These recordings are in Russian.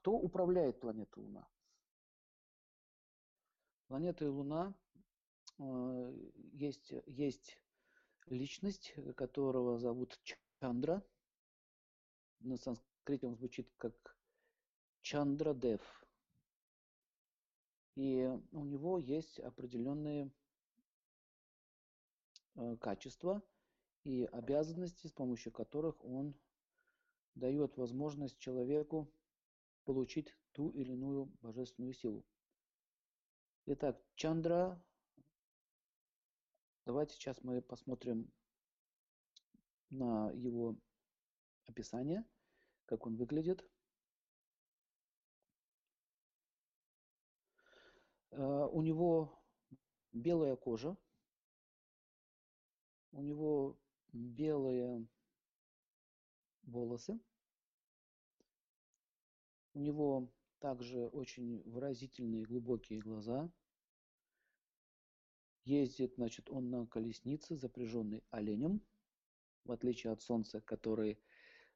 Кто управляет планетой Луна? Планета Луна э, есть, есть личность, которого зовут Чандра. На санскрите он звучит как Чандрадев. И у него есть определенные э, качества и обязанности, с помощью которых он дает возможность человеку получить ту или иную божественную силу. Итак, Чандра. Давайте сейчас мы посмотрим на его описание, как он выглядит. Uh, у него белая кожа, у него белые волосы, у него также очень выразительные глубокие глаза. Ездит, значит, он на колеснице, запряженный оленем, в отличие от Солнца, который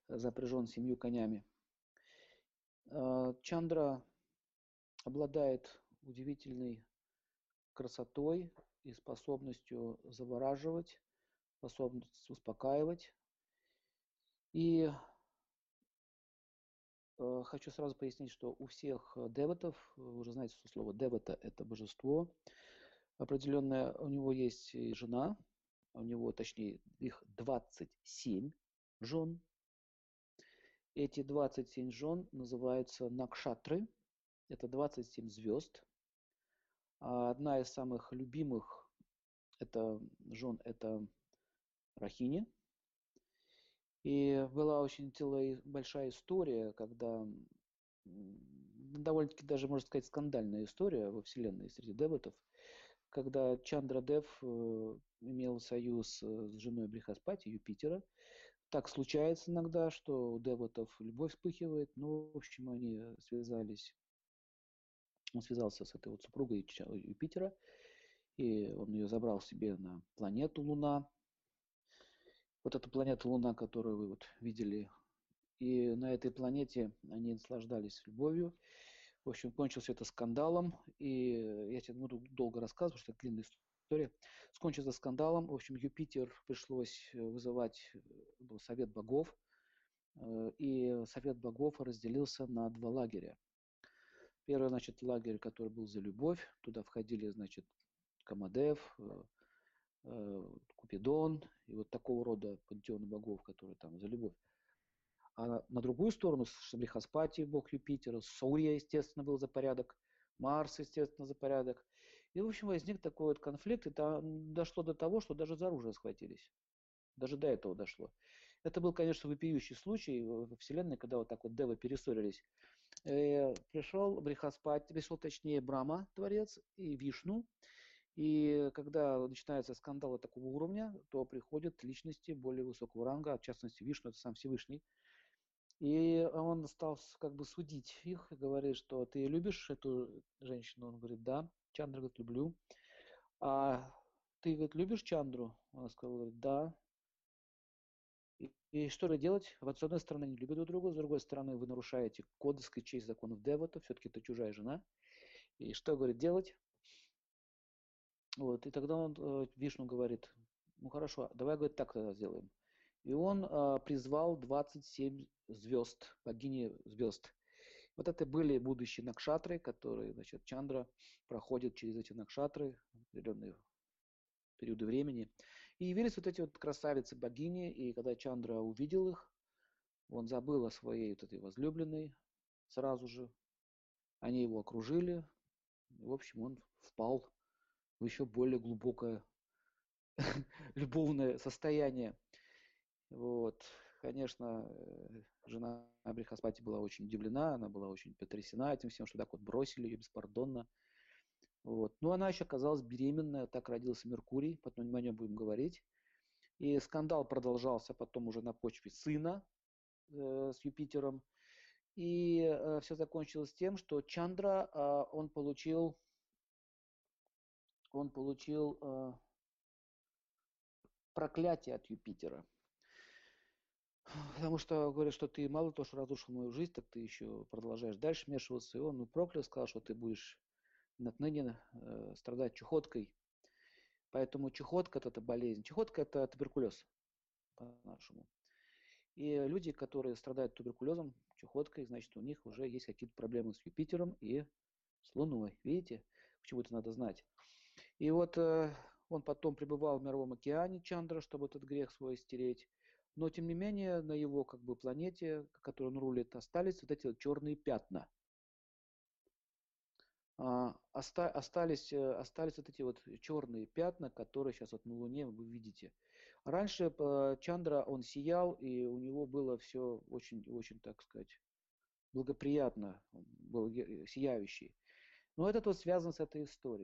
запряжен семью конями. А, Чандра обладает удивительной красотой и способностью завораживать, способностью успокаивать. И Э, хочу сразу пояснить, что у всех э, деватов, вы уже знаете, что слово девата – это божество, определенное, у него есть жена, у него, точнее, их 27 жен. Эти 27 жен называются накшатры, это 27 звезд. А одна из самых любимых это жен – это Рахини – и была очень целая большая история, когда довольно-таки даже, можно сказать, скандальная история во Вселенной среди деватов, когда Чандра Дев э, имел союз с женой Брихаспати, Юпитера. Так случается иногда, что у деватов любовь вспыхивает. Ну, в общем, они связались. Он связался с этой вот супругой Юпитера, и он ее забрал себе на планету Луна вот эта планета Луна, которую вы вот видели, и на этой планете они наслаждались любовью. В общем, кончился это скандалом, и я тебе буду долго рассказывать, что это длинная история. Скончился скандалом, в общем, Юпитер пришлось вызывать был совет богов, и совет богов разделился на два лагеря. Первый, значит, лагерь, который был за любовь, туда входили, значит, Камадев, Э, Купидон и вот такого рода пантеоны богов, которые там за любовь. А на другую сторону Шаблихаспати, бог Юпитера, Сурья, естественно, был за порядок, Марс, естественно, за порядок. И, в общем, возник такой вот конфликт, и там дошло до того, что даже за оружие схватились. Даже до этого дошло. Это был, конечно, вопиющий случай во Вселенной, когда вот так вот девы перессорились. Э, пришел Брихаспати, пришел точнее Брама, творец, и Вишну, и когда начинаются скандалы такого уровня, то приходят личности более высокого ранга, в частности Вишну, это сам Всевышний. И он стал как бы судить их, и говорит, что ты любишь эту женщину? Он говорит, да. Чандра говорит, люблю. А ты, говорит, любишь Чандру? Он сказал, говорит, да. И, и что же делать? Вот с одной стороны, они любят друг друга, с другой стороны, вы нарушаете кодекс и честь законов Девата, все-таки это чужая жена. И что, говорит, делать? Вот, и тогда он, э, Вишну говорит, ну хорошо, давай, говорит, так тогда сделаем. И он э, призвал 27 звезд, богини звезд. Вот это были будущие накшатры, которые, значит, Чандра проходит через эти накшатры определенные периоды времени. И явились вот эти вот красавицы богини, и когда Чандра увидел их, он забыл о своей вот этой возлюбленной сразу же. Они его окружили. В общем, он впал в еще более глубокое любовное состояние. Вот. Конечно, э, жена Брихаспати была очень удивлена, она была очень потрясена этим всем, что так вот бросили ее беспардонно. Вот. Но она еще оказалась беременная, так родился Меркурий, потом о нем будем говорить. И скандал продолжался потом уже на почве сына э, с Юпитером. И э, все закончилось тем, что Чандра, э, он получил он получил э, проклятие от Юпитера. Потому что говорят, что ты мало того, что разрушил мою жизнь, так ты еще продолжаешь дальше вмешиваться. И он ну, проклял, сказал, что ты будешь отныне э, страдать чехоткой. Поэтому чехотка – это болезнь. Чехотка – это туберкулез по-нашему. И люди, которые страдают туберкулезом, чехоткой, значит, у них уже есть какие-то проблемы с Юпитером и с Луной. Видите, почему это надо знать. И вот э, он потом пребывал в Мировом океане Чандра, чтобы этот грех свой стереть. Но, тем не менее, на его как бы, планете, которую он рулит, остались вот эти вот черные пятна. А, оста, остались, э, остались вот эти вот черные пятна, которые сейчас вот на Луне вы видите. Раньше э, Чандра, он сиял, и у него было все очень, очень, так сказать, благоприятно, был сияющий. Но это вот связано с этой историей.